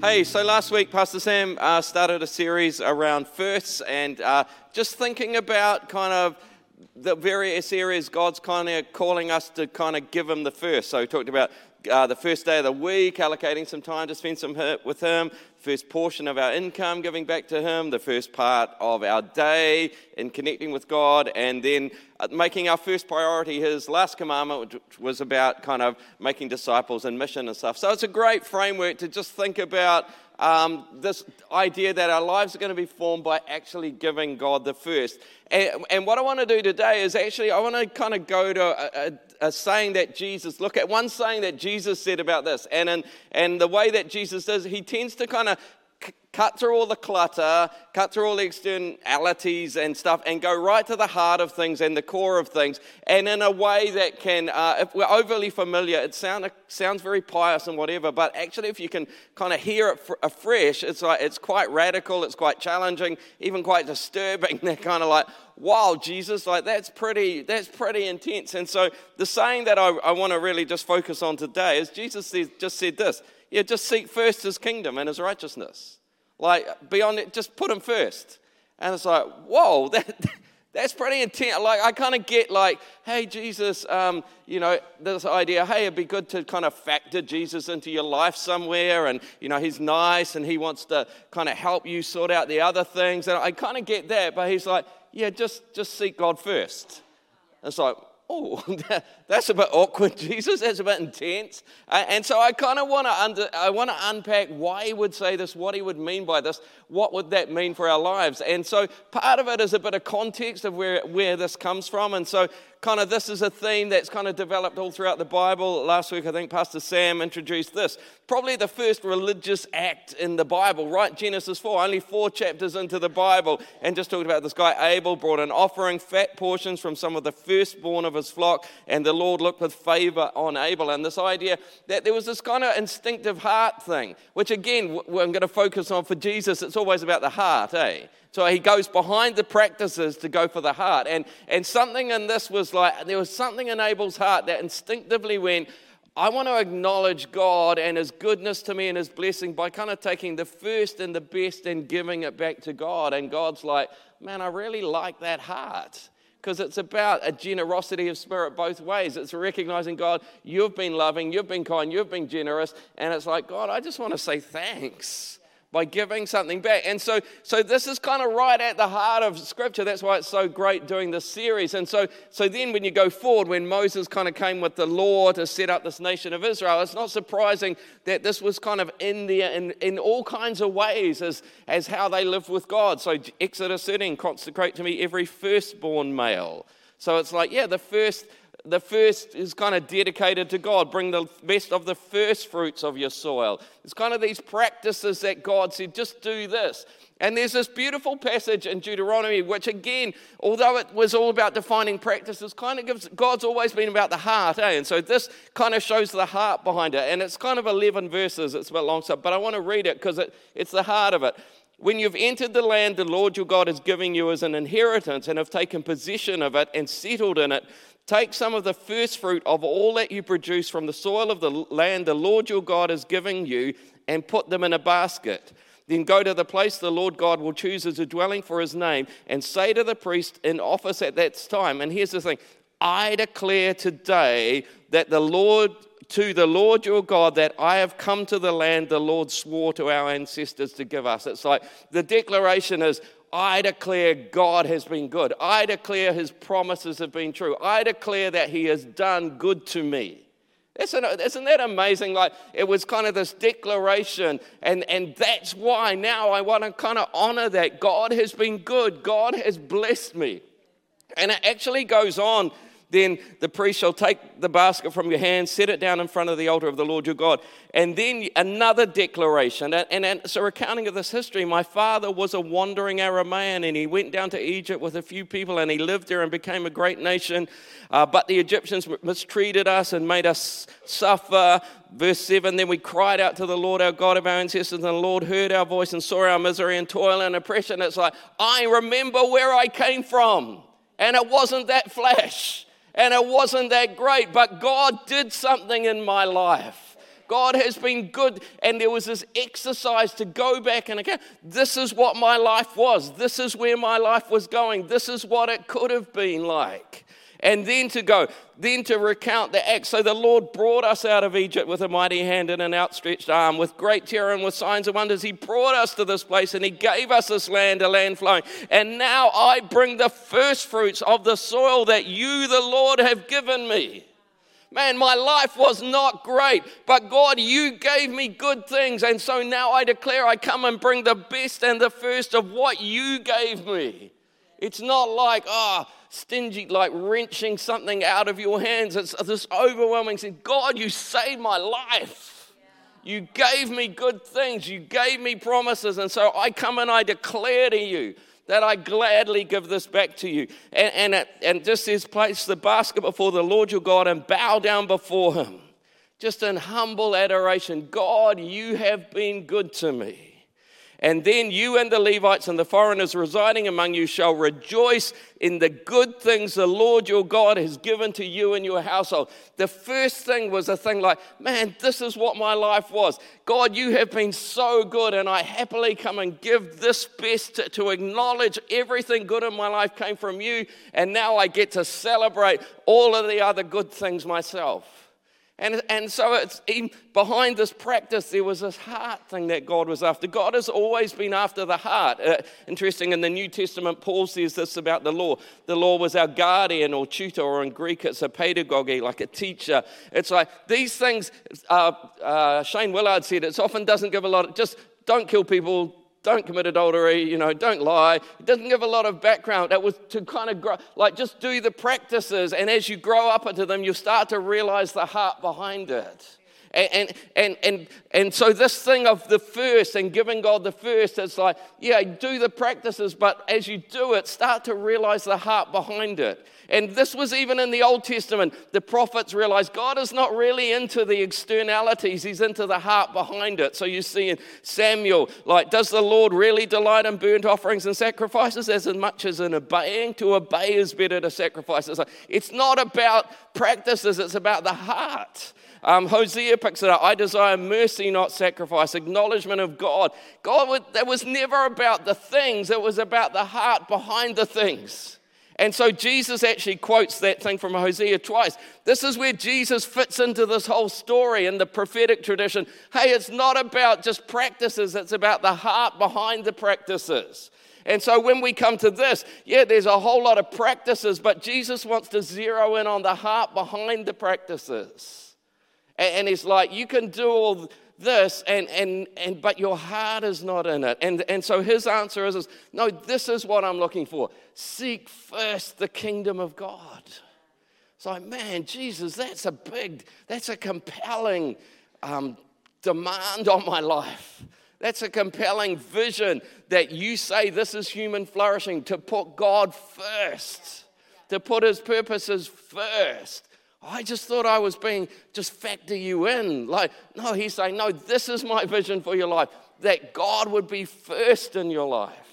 Hey, so last week Pastor Sam uh, started a series around firsts and uh, just thinking about kind of the various areas God's kind of calling us to kind of give Him the first. So he talked about uh, the first day of the week, allocating some time to spend some with Him, first portion of our income giving back to Him, the first part of our day in connecting with God, and then uh, making our first priority His last commandment, which was about kind of making disciples and mission and stuff. So it's a great framework to just think about um, this idea that our lives are going to be formed by actually giving God the first. And, and what I want to do today is actually, I want to kind of go to a, a, a, saying that Jesus, look at one saying that Jesus said about this. And, in, and the way that Jesus does, he tends to kind of cut through all the clutter, cut through all the externalities and stuff, and go right to the heart of things and the core of things. And in a way that can, uh, if we're overly familiar, it sound, sounds very pious and whatever, but actually, if you can kind of hear it afresh, it's like it's quite radical, it's quite challenging, even quite disturbing. They're kind of like, wow, Jesus, like that's pretty, that's pretty intense. And so the saying that I, I want to really just focus on today is Jesus just said this yeah, just seek first his kingdom and his righteousness. Like, beyond it, just put him first. And it's like, whoa, that, that's pretty intense. Like, I kind of get, like, hey, Jesus, um, you know, this idea, hey, it'd be good to kind of factor Jesus into your life somewhere. And, you know, he's nice and he wants to kind of help you sort out the other things. And I kind of get that. But he's like, yeah, just, just seek God first. It's like, oh, that's a bit awkward, Jesus. That's a bit intense. And so I kind of want to I want to unpack why he would say this, what he would mean by this, what would that mean for our lives. And so part of it is a bit of context of where, where this comes from. And so kind of this is a theme that's kind of developed all throughout the Bible. Last week, I think Pastor Sam introduced this. Probably the first religious act in the Bible, right? Genesis 4, only four chapters into the Bible, and just talked about this guy Abel brought an offering, fat portions from some of the firstborn of his flock, and the Lord looked with favor on Abel. And this idea that there was this kind of instinctive heart thing, which again, I'm going to focus on for Jesus, it's always about the heart, eh? So he goes behind the practices to go for the heart. And, and something in this was like, there was something in Abel's heart that instinctively went, I want to acknowledge God and His goodness to me and His blessing by kind of taking the first and the best and giving it back to God. And God's like, man, I really like that heart because it's about a generosity of spirit both ways. It's recognizing, God, you've been loving, you've been kind, you've been generous. And it's like, God, I just want to say thanks by giving something back. And so, so this is kind of right at the heart of Scripture. That's why it's so great doing this series. And so, so then when you go forward, when Moses kind of came with the law to set up this nation of Israel, it's not surprising that this was kind of in there in, in all kinds of ways as, as how they lived with God. So Exodus 13, consecrate to me every firstborn male. So it's like, yeah, the first the first is kind of dedicated to God. Bring the best of the first fruits of your soil. It's kind of these practices that God said, just do this. And there's this beautiful passage in Deuteronomy, which again, although it was all about defining practices, kind of gives God's always been about the heart, eh? And so this kind of shows the heart behind it. And it's kind of 11 verses, it's a bit long, so, but I want to read it because it, it's the heart of it. When you've entered the land the Lord your God is giving you as an inheritance and have taken possession of it and settled in it, Take some of the first fruit of all that you produce from the soil of the land the Lord your God is giving you and put them in a basket. Then go to the place the Lord God will choose as a dwelling for his name and say to the priest in office at that time, and here's the thing I declare today that the Lord, to the Lord your God, that I have come to the land the Lord swore to our ancestors to give us. It's like the declaration is, I declare God has been good. I declare his promises have been true. I declare that he has done good to me. Isn't, isn't that amazing? Like it was kind of this declaration, and, and that's why now I want to kind of honor that. God has been good, God has blessed me. And it actually goes on then the priest shall take the basket from your hand, set it down in front of the altar of the Lord your God. And then another declaration. And, and, so, recounting of this history, my father was a wandering Aramaean and he went down to Egypt with a few people and he lived there and became a great nation. Uh, but the Egyptians mistreated us and made us suffer. Verse 7 Then we cried out to the Lord our God of our ancestors, and the Lord heard our voice and saw our misery and toil and oppression. It's like, I remember where I came from, and it wasn't that flesh and it wasn't that great, but God did something in my life. God has been good. And there was this exercise to go back and again, this is what my life was. This is where my life was going. This is what it could have been like and then to go, then to recount the acts. So the Lord brought us out of Egypt with a mighty hand and an outstretched arm, with great terror and with signs and wonders. He brought us to this place and He gave us this land, a land flowing. And now I bring the first fruits of the soil that you, the Lord, have given me. Man, my life was not great, but God, you gave me good things. And so now I declare I come and bring the best and the first of what you gave me. It's not like, ah, oh, stingy, like wrenching something out of your hands. It's this overwhelming thing. God, you saved my life. You gave me good things. You gave me promises. And so I come and I declare to you that I gladly give this back to you. And, and, it, and just says, place the basket before the Lord your God and bow down before him. Just in humble adoration. God, you have been good to me. And then you and the Levites and the foreigners residing among you shall rejoice in the good things the Lord your God has given to you and your household. The first thing was a thing like, man, this is what my life was. God, you have been so good, and I happily come and give this best to, to acknowledge everything good in my life came from you, and now I get to celebrate all of the other good things myself. And, and so it's behind this practice, there was this heart thing that God was after. God has always been after the heart. Uh, interesting, in the New Testament, Paul says this about the law. The law was our guardian or tutor, or in Greek, it's a pedagogy, like a teacher. It's like these things, uh, uh, Shane Willard said, it often doesn't give a lot of, just don't kill people, don't commit adultery, you know, don't lie. It doesn't give a lot of background. It was to kind of grow, like just do the practices, and as you grow up into them, you start to realize the heart behind it. And, and, and, and, so, this thing of the first and giving God the first, it's like, yeah, do the practices, but as you do it, start to realize the heart behind it. And this was even in the Old Testament. The prophets realized God is not really into the externalities, He's into the heart behind it. So you see in Samuel, like, does the Lord really delight in burnt offerings and sacrifices as much as in obeying? To obey is better to sacrifice. It's, like, it's not about practices, it's about the heart. Um, Hosea picks it up. I desire mercy, not sacrifice, acknowledgement of God. God, that was never about the things, it was about the heart behind the things. And so Jesus actually quotes that thing from Hosea twice. This is where Jesus fits into this whole story in the prophetic tradition. Hey, it's not about just practices, it's about the heart behind the practices. And so when we come to this, yeah, there's a whole lot of practices, but Jesus wants to zero in on the heart behind the practices. And, he's like, you can do all this and, and, and but your heart is not in it. And, and so his answer is, is no this is what i'm looking for. Seek first the kingdom of god. It's like man jesus that's a big that's a compelling um, demand on my life. That's a compelling vision that you say this is human flourishing to put god first to put his purposes first I just thought I was being just factor you in. Like, no, he's saying, no, this is my vision for your life that God would be first in your life.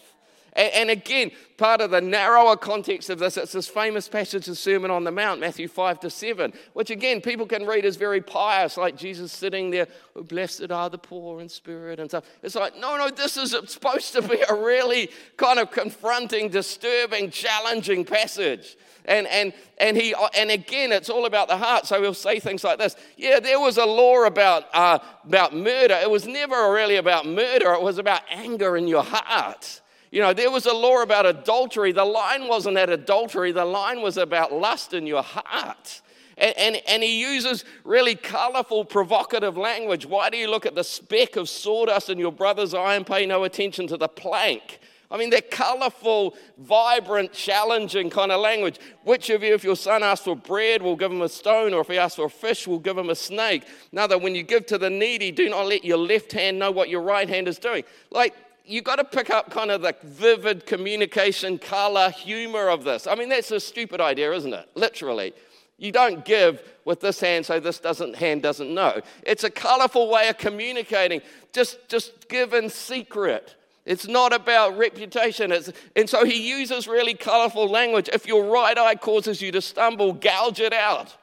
And, and again, part of the narrower context of this, it's this famous passage of Sermon on the Mount, Matthew 5 to 7, which again, people can read as very pious, like Jesus sitting there, oh, blessed are the poor in spirit and stuff. It's like, no, no, this is supposed to be a really kind of confronting, disturbing, challenging passage. And, and, and, he, and again, it's all about the heart. So he'll say things like this Yeah, there was a law about, uh, about murder. It was never really about murder, it was about anger in your heart. You know, there was a law about adultery. The line wasn't at adultery, the line was about lust in your heart. And, and, and, he uses really colorful, provocative language. Why do you look at the speck of sawdust in your brother's eye and pay no attention to the plank? I mean, they're colorful, vibrant, challenging kind of language. Which of you, if your son asks for bread, will give him a stone, or if he asks for a fish, will give him a snake? Another, when you give to the needy, do not let your left hand know what your right hand is doing. Like, you've got to pick up kind of the vivid communication, color, humor of this. I mean, that's a stupid idea, isn't it? Literally. You don't give with this hand so this doesn't hand doesn't know. It's a colorful way of communicating. Just, just give in secret. It's not about reputation. It's, and so he uses really colorful language. If your right eye causes you to stumble, gouge it out.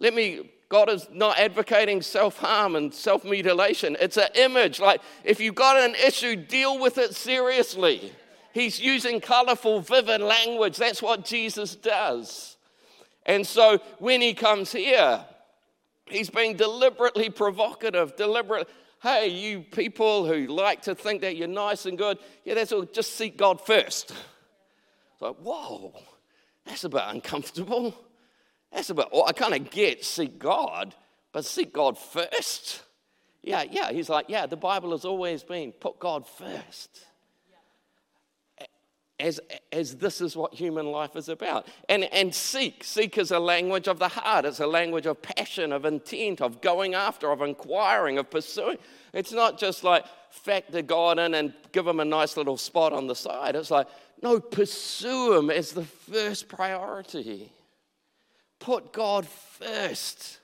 Let me God is not advocating self harm and self mutilation. It's an image. Like, if you've got an issue, deal with it seriously. He's using colorful, vivid language. That's what Jesus does. And so when he comes here, he's being deliberately provocative, deliberate. Hey, you people who like to think that you're nice and good, yeah, that's all. Just seek God first. It's like, whoa, that's a bit uncomfortable. That's about, well, I kind of get seek God, but seek God first. Yeah, yeah. He's like, yeah, the Bible has always been put God first. As, as this is what human life is about. And, and seek. Seek is a language of the heart. It's a language of passion, of intent, of going after, of inquiring, of pursuing. It's not just like factor God in and give him a nice little spot on the side. It's like, no, pursue him as the first priority. Put God first.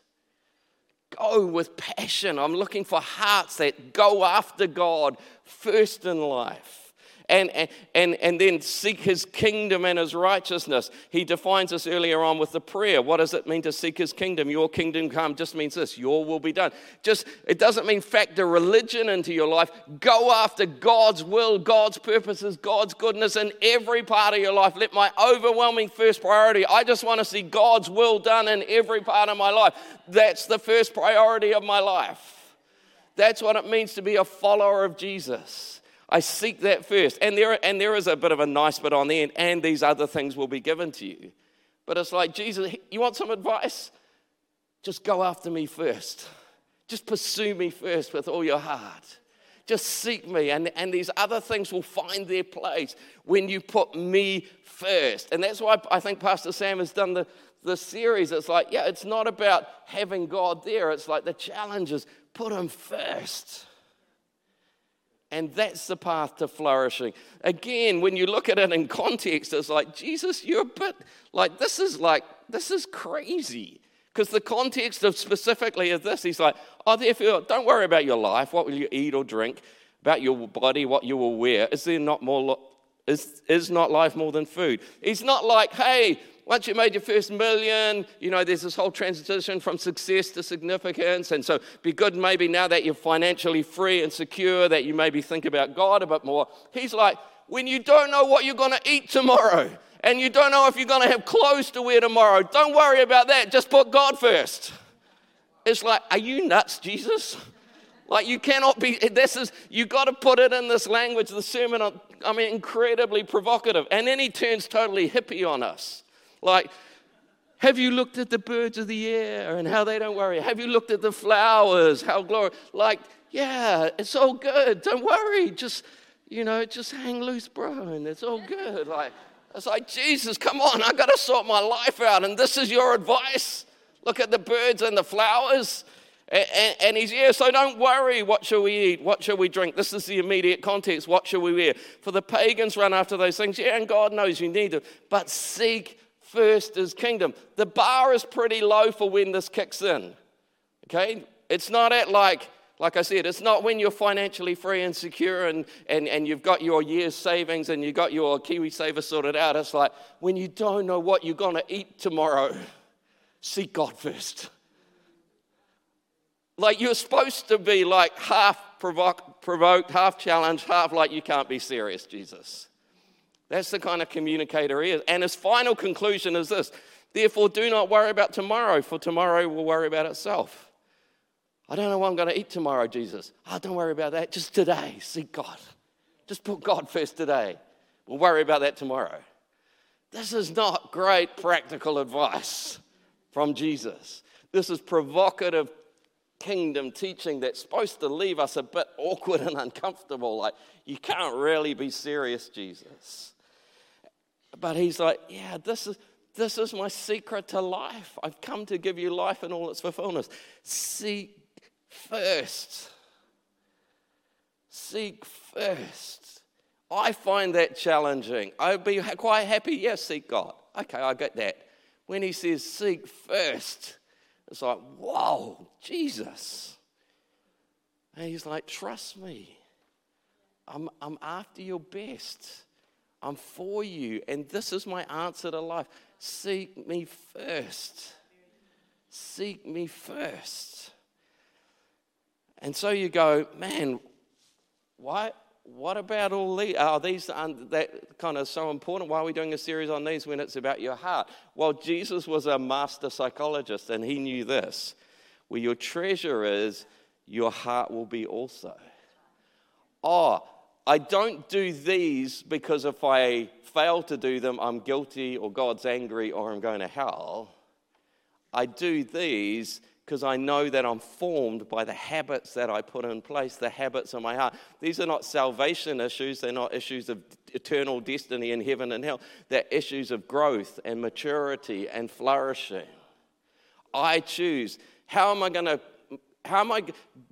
Go with passion. I'm looking for hearts that go after God first in life and, and, and then seek his kingdom and his righteousness. He defines this earlier on with the prayer. What does it mean to seek his kingdom? Your kingdom come just means this your will be done. Just, it doesn't mean factor religion into your life. Go after God's will, God's purposes, God's goodness in every part of your life. Let my overwhelming first priority, I just want to see God's will done in every part of my life. That's the first priority of my life. That's what it means to be a follower of Jesus. I seek that first. And there, and there is a bit of a nice bit on the end, and these other things will be given to you. But it's like, Jesus, you want some advice? Just go after me first. Just pursue me first with all your heart. Just seek me, and, and these other things will find their place when you put me first. And that's why I think Pastor Sam has done the, the series. It's like, yeah, it's not about having God there, it's like the challenge is put him first. And that's the path to flourishing. Again, when you look at it in context, it's like, Jesus, you're a bit like, this is like, this is crazy. Because the context of specifically is this He's like, oh, therefore, don't worry about your life, what will you eat or drink, about your body, what you will wear. Is there not more, is, is not life more than food? He's not like, hey, once you made your first million, you know, there's this whole transition from success to significance. And so be good maybe now that you're financially free and secure, that you maybe think about God a bit more. He's like, when you don't know what you're going to eat tomorrow and you don't know if you're going to have clothes to wear tomorrow, don't worry about that. Just put God first. It's like, are you nuts, Jesus? Like you cannot be, this is, you got to put it in this language, the sermon, I mean, incredibly provocative. And then he turns totally hippie on us. Like, have you looked at the birds of the air and how they don't worry? Have you looked at the flowers? How glorious. Like, yeah, it's all good. Don't worry. Just, you know, just hang loose, bro, and it's all good. Like, it's like, Jesus, come on, I got to sort my life out, and this is your advice. Look at the birds and the flowers. And, and, and, he's, yeah, so don't worry, what shall we eat? What shall we drink? This is the immediate context. What shall we wear? For the pagans run after those things. Yeah, and God knows you need them. But seek first is kingdom. The bar is pretty low for when this kicks in. Okay? It's not at like, like I said, it's not when you're financially free and secure and, and, and you've got your year's savings and you've got your KiwiSaver sorted out. It's like when you don't know what you're going to eat tomorrow, seek God first. Like you're supposed to be like half provoke, provoked, half challenged, half like you can't be serious, Jesus. That's the kind of communicator he is. And his final conclusion is this Therefore, do not worry about tomorrow, for tomorrow will worry about itself. I don't know what I'm going to eat tomorrow, Jesus. Oh, don't worry about that. Just today, seek God. Just put God first today. We'll worry about that tomorrow. This is not great practical advice from Jesus. This is provocative kingdom teaching that's supposed to leave us a bit awkward and uncomfortable. Like, you can't really be serious, Jesus. But he's like, yeah, this is, this is my secret to life. I've come to give you life in all its fulfillment. Seek first. Seek first. I find that challenging. I'd be quite happy, yes, seek God. Okay, I get that. When he says seek first, it's like, whoa, Jesus. And he's like, trust me. I'm, I'm after your best. I'm for you. And this is my answer to life seek me first. Seek me first. And so you go, man, why, what about all these? Are these that kind of so important? Why are we doing a series on these when it's about your heart? Well, Jesus was a master psychologist and he knew this. Where your treasure is, your heart will be also. Oh, I don't do these because if I fail to do them, I'm guilty or God's angry or I'm going to hell. I do these because I know that I'm formed by the habits that I put in place, the habits of my heart. These are not salvation issues, they're not issues of eternal destiny in heaven and hell. They're issues of growth and maturity and flourishing. I choose. How am I going to? How am I?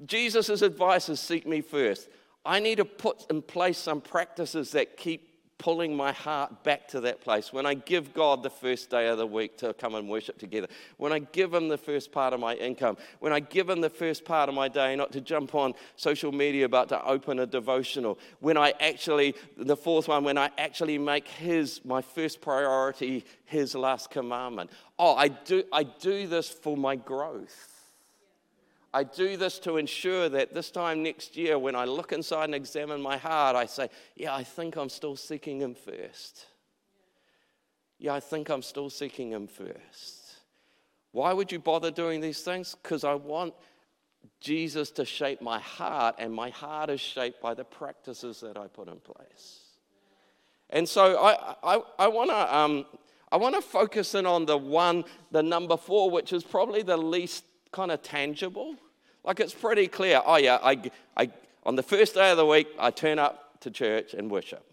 Jesus' advice is seek me first. I need to put in place some practices that keep pulling my heart back to that place. When I give God the first day of the week to come and worship together, when I give Him the first part of my income, when I give Him the first part of my day, not to jump on social media, but to open a devotional, when I actually, the fourth one, when I actually make His my first priority, His last commandment. Oh, I do, I do this for my growth. I do this to ensure that this time next year, when I look inside and examine my heart, I say, Yeah, I think I'm still seeking Him first. Yeah, I think I'm still seeking Him first. Why would you bother doing these things? Because I want Jesus to shape my heart, and my heart is shaped by the practices that I put in place. And so I, I, I want to um, I want to focus in on the one, the number four, which is probably the least kind of tangible. Like it's pretty clear. Oh, yeah, I, I, on the first day of the week, I turn up to church and worship.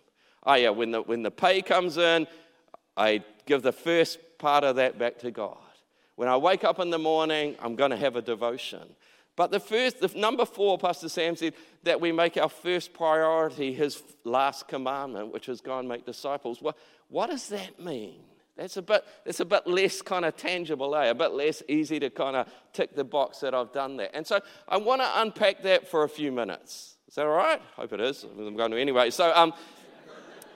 Oh, yeah, when the, when the pay comes in, I give the first part of that back to God. When I wake up in the morning, I'm going to have a devotion. But the first, the number four, Pastor Sam said that we make our first priority his last commandment, which is go and make disciples. Well, what does that mean? That's a bit, that's a bit less kind of tangible, eh? a bit less easy to kind of tick the box that I've done that. And so I want to unpack that for a few minutes. Is that all right? Hope it is. I'm going to anyway. So um,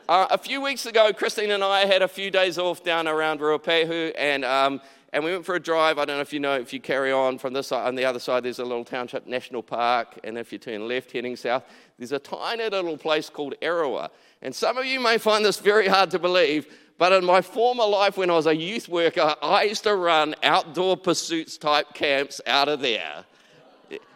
uh, a few weeks ago, Christine and I had a few days off down around Ruapehu, and, um, and we went for a drive. I don't know if you know, if you carry on from this side, on the other side, there's a little township national park, and if you turn left heading south, there's a tiny little place called Arawa. And some of you may find this very hard to believe, but in my former life, when I was a youth worker, I used to run outdoor pursuits type camps out of there.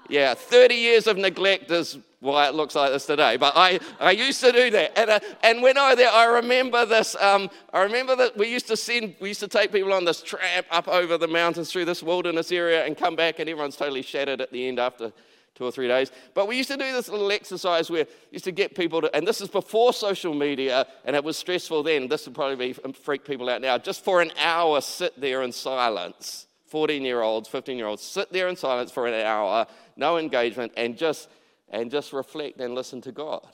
Yeah, 30 years of neglect is why it looks like this today. But I, I used to do that. And, uh, and when I was there, I remember this. Um, I remember that we used to send, we used to take people on this tramp up over the mountains through this wilderness area and come back, and everyone's totally shattered at the end after two or three days. But we used to do this little exercise where used to get people to, and this is before social media, and it was stressful then. This would probably be, um, freak people out now. Just for an hour, sit there in silence. 14 year olds, 15 year olds, sit there in silence for an hour, no engagement, and just, and just reflect and listen to God.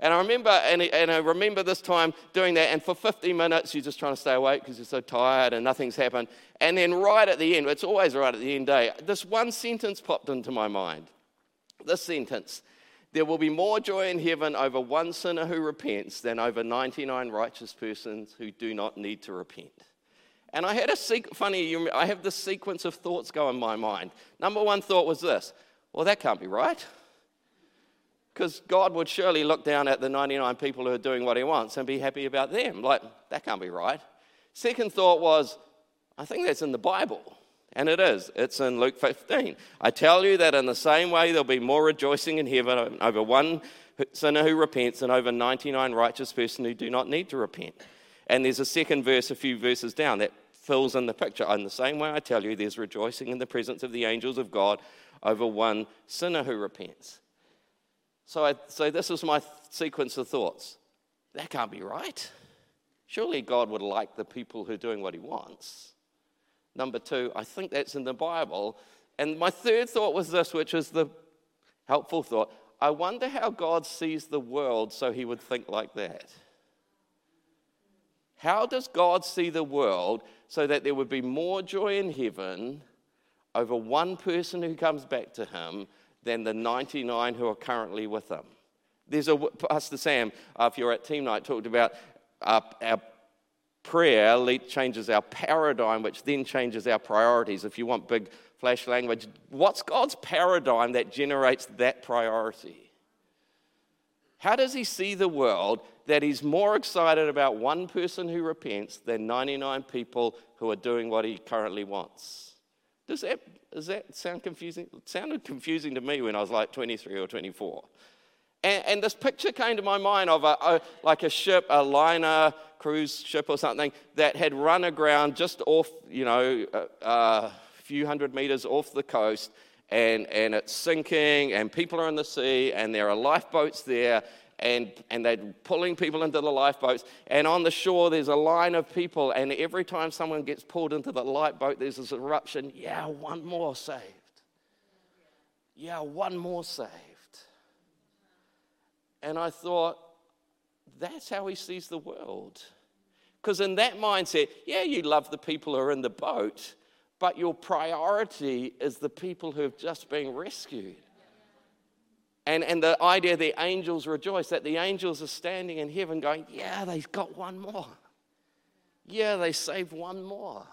And I remember, and, and I remember this time doing that, and for 50 minutes you're just trying to stay awake because you're so tired and nothing's happened. And then right at the end, it's always right at the end day, this one sentence popped into my mind. This sentence There will be more joy in heaven over one sinner who repents than over 99 righteous persons who do not need to repent. And I had a sequ- funny, I have this sequence of thoughts go in my mind. Number one thought was this well, that can't be right. Because God would surely look down at the 99 people who are doing what He wants and be happy about them. Like, that can't be right. Second thought was, I think that's in the Bible. And it is. It's in Luke 15. I tell you that in the same way there'll be more rejoicing in heaven over one sinner who repents than over 99 righteous person who do not need to repent. And there's a second verse a few verses down that fills in the picture. In the same way I tell you, there's rejoicing in the presence of the angels of God over one sinner who repents. So, I, so this is my sequence of thoughts. That can't be right. Surely God would like the people who are doing what he wants. Number two, I think that's in the Bible. And my third thought was this, which is the helpful thought. I wonder how God sees the world so he would think like that. How does God see the world so that there would be more joy in heaven over one person who comes back to him than the 99 who are currently with them. There's a, Pastor Sam, uh, if you're at team night, talked about uh, our prayer changes our paradigm, which then changes our priorities. If you want big flash language, what's God's paradigm that generates that priority? How does he see the world that he's more excited about one person who repents than 99 people who are doing what he currently wants? Does that, does that sound confusing? It sounded confusing to me when I was like 23 or 24. And, and this picture came to my mind of a, a, like a ship, a liner, cruise ship or something that had run aground just off, you know, a, a few hundred meters off the coast, and, and it's sinking, and people are in the sea, and there are lifeboats there, and, and they're pulling people into the lifeboats. And on the shore, there's a line of people, and every time someone gets pulled into the lifeboat, there's this eruption. Yeah, one more saved. Yeah, one more saved. And I thought, that's how he sees the world. Because in that mindset, yeah, you love the people who are in the boat, but your priority is the people who have just been rescued. And, and the idea the angels rejoice, that the angels are standing in heaven going, yeah, they've got one more. Yeah, they saved one more.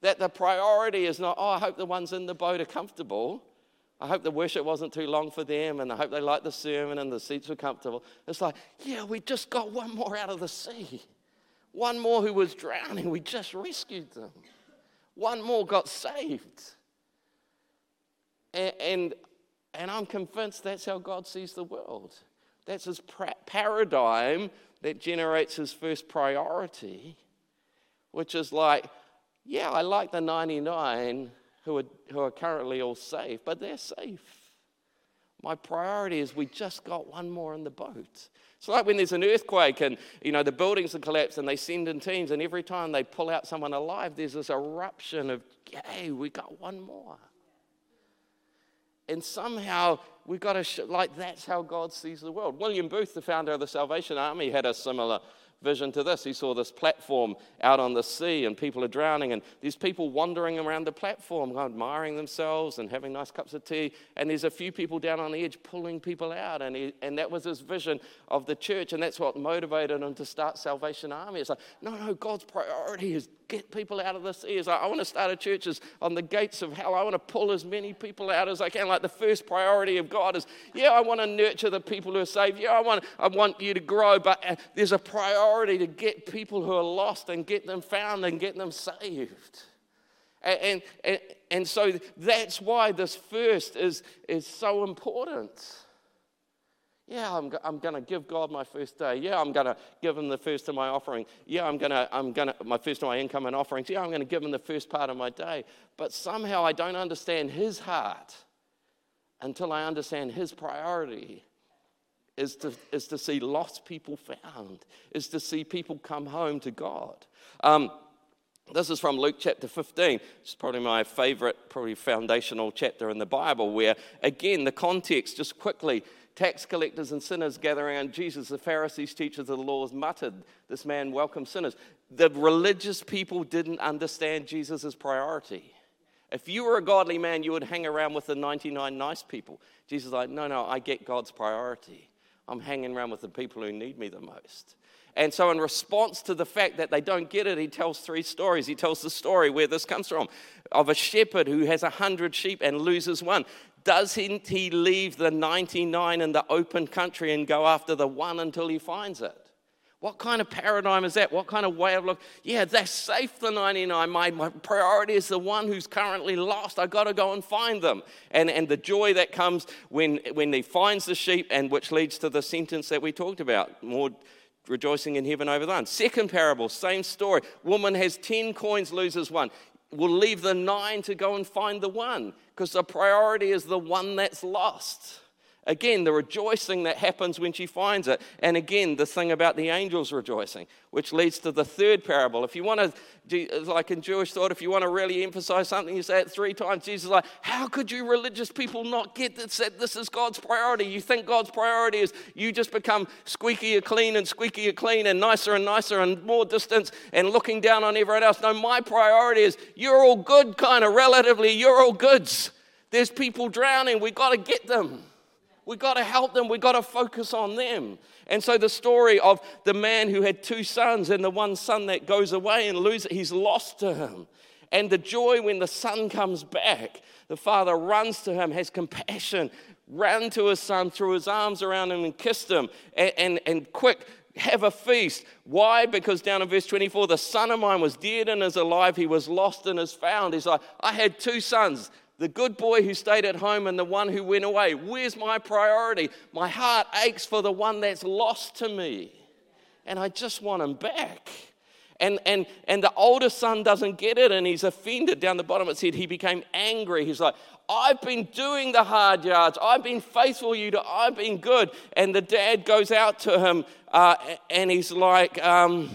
That the priority is not, oh, I hope the ones in the boat are comfortable. I hope the worship wasn't too long for them, and I hope they liked the sermon and the seats were comfortable. It's like, yeah, we just got one more out of the sea. One more who was drowning, we just rescued them. One more got saved. And, and, and I'm convinced that's how God sees the world. That's his paradigm that generates his first priority, which is like, yeah, I like the 99 who are, who are currently all safe, but they're safe. My priority is we just got one more in the boat. It's like when there's an earthquake and you know the buildings are collapsed and they send in teams, and every time they pull out someone alive, there's this eruption of, yay, we got one more. And somehow we've got to, sh- like, that's how God sees the world. William Booth, the founder of the Salvation Army, had a similar vision to this. He saw this platform out on the sea, and people are drowning, and there's people wandering around the platform, admiring themselves and having nice cups of tea. And there's a few people down on the edge pulling people out. And, he, and that was his vision of the church, and that's what motivated him to start Salvation Army. It's like, no, no, God's priority is get people out of the sea. It's like, I want to start a church on the gates of hell. I want to pull as many people out as I can. Like the first priority of God is, yeah, I want to nurture the people who are saved. Yeah, I want, I want you to grow, but uh, there's a priority to get people who are lost and get them found and get them saved. And, and, and, and so that's why this first is, is so important. Yeah, I'm, I'm going to give God my first day. Yeah, I'm going to give him the first of my offering. Yeah, I'm going to, I'm going to, my first of my income and offerings. Yeah, I'm going to give him the first part of my day. But somehow I don't understand his heart until I understand his priority is to, is to see lost people found, is to see people come home to God. Um, this is from Luke chapter 15. It's probably my favorite, probably foundational chapter in the Bible, where again, the context, just quickly, tax collectors and sinners gather around Jesus. The Pharisees, teachers of the laws, muttered, This man welcomes sinners. The religious people didn't understand Jesus' priority. If you were a godly man, you would hang around with the 99 nice people. Jesus is like, No, no, I get God's priority. I'm hanging around with the people who need me the most. And so, in response to the fact that they don't get it, he tells three stories. He tells the story where this comes from of a shepherd who has a hundred sheep and loses one. Doesn't he leave the 99 in the open country and go after the one until he finds it? What kind of paradigm is that? What kind of way of look? Yeah, that's safe, the 99. My, my priority is the one who's currently lost. i got to go and find them. And, and the joy that comes when, when he finds the sheep, and which leads to the sentence that we talked about more rejoicing in heaven over the one. Second parable, same story. Woman has 10 coins, loses one will leave the nine to go and find the one because the priority is the one that's lost. Again, the rejoicing that happens when she finds it. And again, the thing about the angels rejoicing, which leads to the third parable. If you want to, like in Jewish thought, if you want to really emphasize something, you say it three times. Jesus is like, How could you religious people not get that this is God's priority? You think God's priority is you just become squeakier clean and squeakier clean and nicer and nicer and more distance and looking down on everyone else. No, my priority is you're all good, kind of relatively, you're all goods. There's people drowning, We've got to get them. We've got to help them. We've got to focus on them. And so the story of the man who had two sons and the one son that goes away and loses, he's lost to him. And the joy when the son comes back, the father runs to him, has compassion, ran to his son, threw his arms around him and kissed him. And, and, and quick, have a feast. Why? Because down in verse 24, the son of mine was dead and is alive. He was lost and is found. He's like, I had two sons the good boy who stayed at home and the one who went away. Where's my priority? My heart aches for the one that's lost to me. And I just want him back. And, and, and the older son doesn't get it and he's offended. Down the bottom it said he became angry. He's like, I've been doing the hard yards. I've been faithful you to, I've been good. And the dad goes out to him uh, and he's like, um,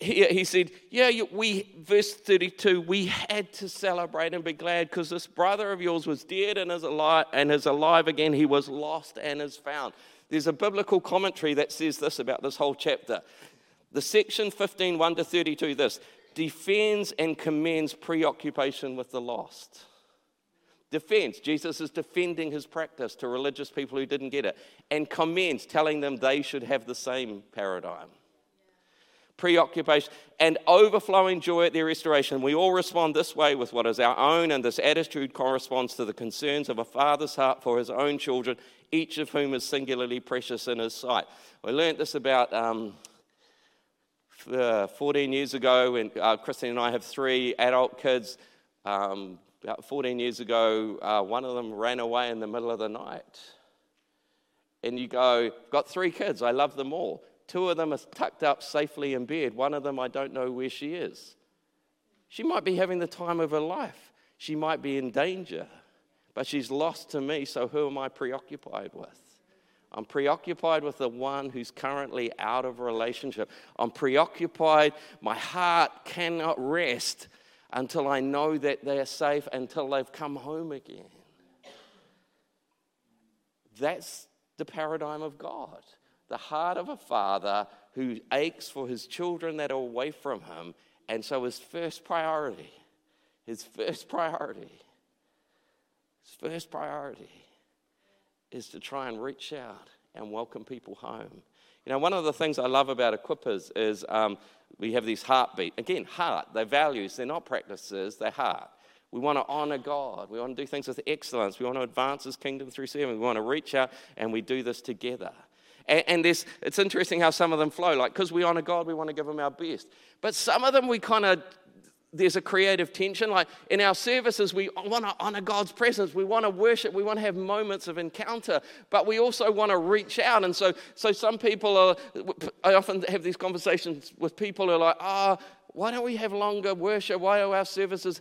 he, he said, Yeah, we, verse 32, we had to celebrate and be glad because this brother of yours was dead and is alive and is alive again. He was lost and is found. There's a biblical commentary that says this about this whole chapter. The section 15, 1 to 32, this defends and commends preoccupation with the lost. Defends, Jesus is defending his practice to religious people who didn't get it, and commends, telling them they should have the same paradigm preoccupation, and overflowing joy at their restoration. We all respond this way with what is our own, and this attitude corresponds to the concerns of a father's heart for his own children, each of whom is singularly precious in his sight. We learned this about um, uh, 14 years ago when uh, Christine and I have three adult kids. Um, about 14 years ago, uh, one of them ran away in the middle of the night. And you go, got three kids, I love them all. Two of them are tucked up safely in bed. One of them, I don't know where she is. She might be having the time of her life. She might be in danger, but she's lost to me, so who am I preoccupied with? I'm preoccupied with the one who's currently out of relationship. I'm preoccupied. My heart cannot rest until I know that they're safe, until they've come home again. That's the paradigm of God the heart of a father who aches for his children that are away from him. And so his first priority, his first priority, his first priority is to try and reach out and welcome people home. You know, one of the things I love about Equippers is um, we have these heartbeat. Again, heart, they're values, they're not practices, they're heart. We want to honor God. We want to do things with excellence. We want to advance His kingdom through serving. We want to reach out, and we do this together. And, and this, it's interesting how some of them flow. Like, because we honor God, we want to give Him our best. But some of them we kind of there's a creative tension. Like in our services, we want to honor God's presence. We want to worship. We want to have moments of encounter, but we also want to reach out. And so, so some people are, I often have these conversations with people who are like, ah, oh, why don't we have longer worship? Why are our services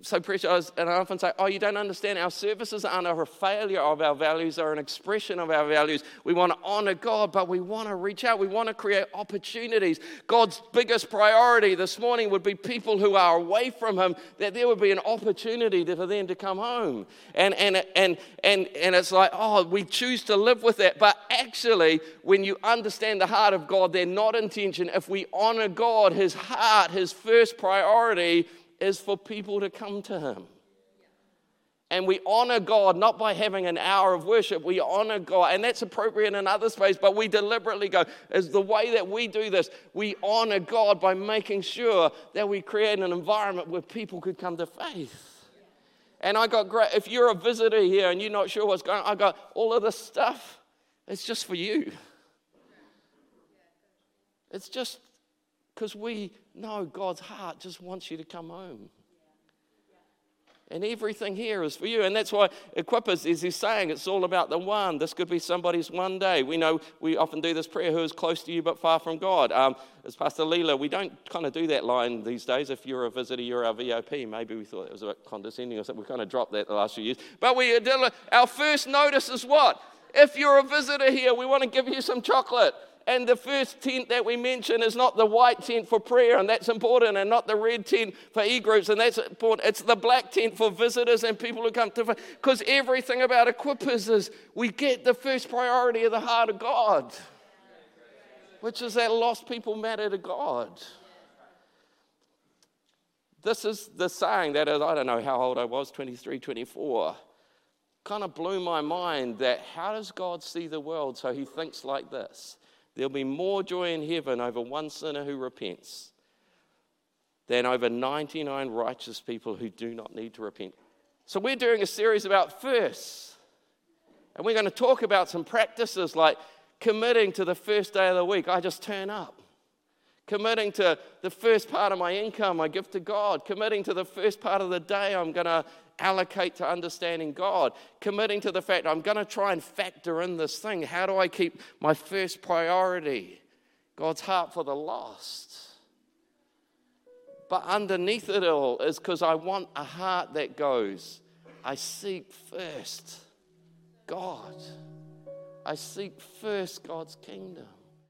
so precious? And I often say, oh, you don't understand. Our services aren't a failure of our values, they're an expression of our values. We want to honor God, but we want to reach out. We want to create opportunities. God's biggest priority this morning would be people who are away from Him, that there would be an opportunity for them to come home. And, and, and, and, and it's like, oh, we choose to live with that. But actually, when you understand the heart of God, they're not intention. If we honor God, His heart, heart, his first priority is for people to come to him. And we honor God not by having an hour of worship, we honor God. And that's appropriate in other space, but we deliberately go, as the way that we do this, we honor God by making sure that we create an environment where people could come to faith. And I got great, if you're a visitor here and you're not sure what's going on, I got all of this stuff, it's just for you. It's just because we know God's heart just wants you to come home. And everything here is for you. And that's why Equippers is he's saying it's all about the one. This could be somebody's one day. We know we often do this prayer, who is close to you but far from God. Um, as Pastor Leela, we don't kind of do that line these days. If you're a visitor, you're our VIP. Maybe we thought it was a bit condescending or something. We kind of dropped that the last few years. But we our first notice is what? If you're a visitor here, we want to give you some chocolate. And the first tent that we mention is not the white tent for prayer, and that's important, and not the red tent for e groups, and that's important. It's the black tent for visitors and people who come to. Because everything about Equippers is we get the first priority of the heart of God, which is that lost people matter to God. This is the saying that is, I don't know how old I was, 23, 24. kind of blew my mind that how does God see the world so he thinks like this? There'll be more joy in heaven over one sinner who repents than over 99 righteous people who do not need to repent. So, we're doing a series about first. And we're going to talk about some practices like committing to the first day of the week. I just turn up. Committing to the first part of my income I give to God. Committing to the first part of the day I'm going to allocate to understanding God. Committing to the fact I'm going to try and factor in this thing. How do I keep my first priority? God's heart for the lost. But underneath it all is because I want a heart that goes, I seek first God. I seek first God's kingdom.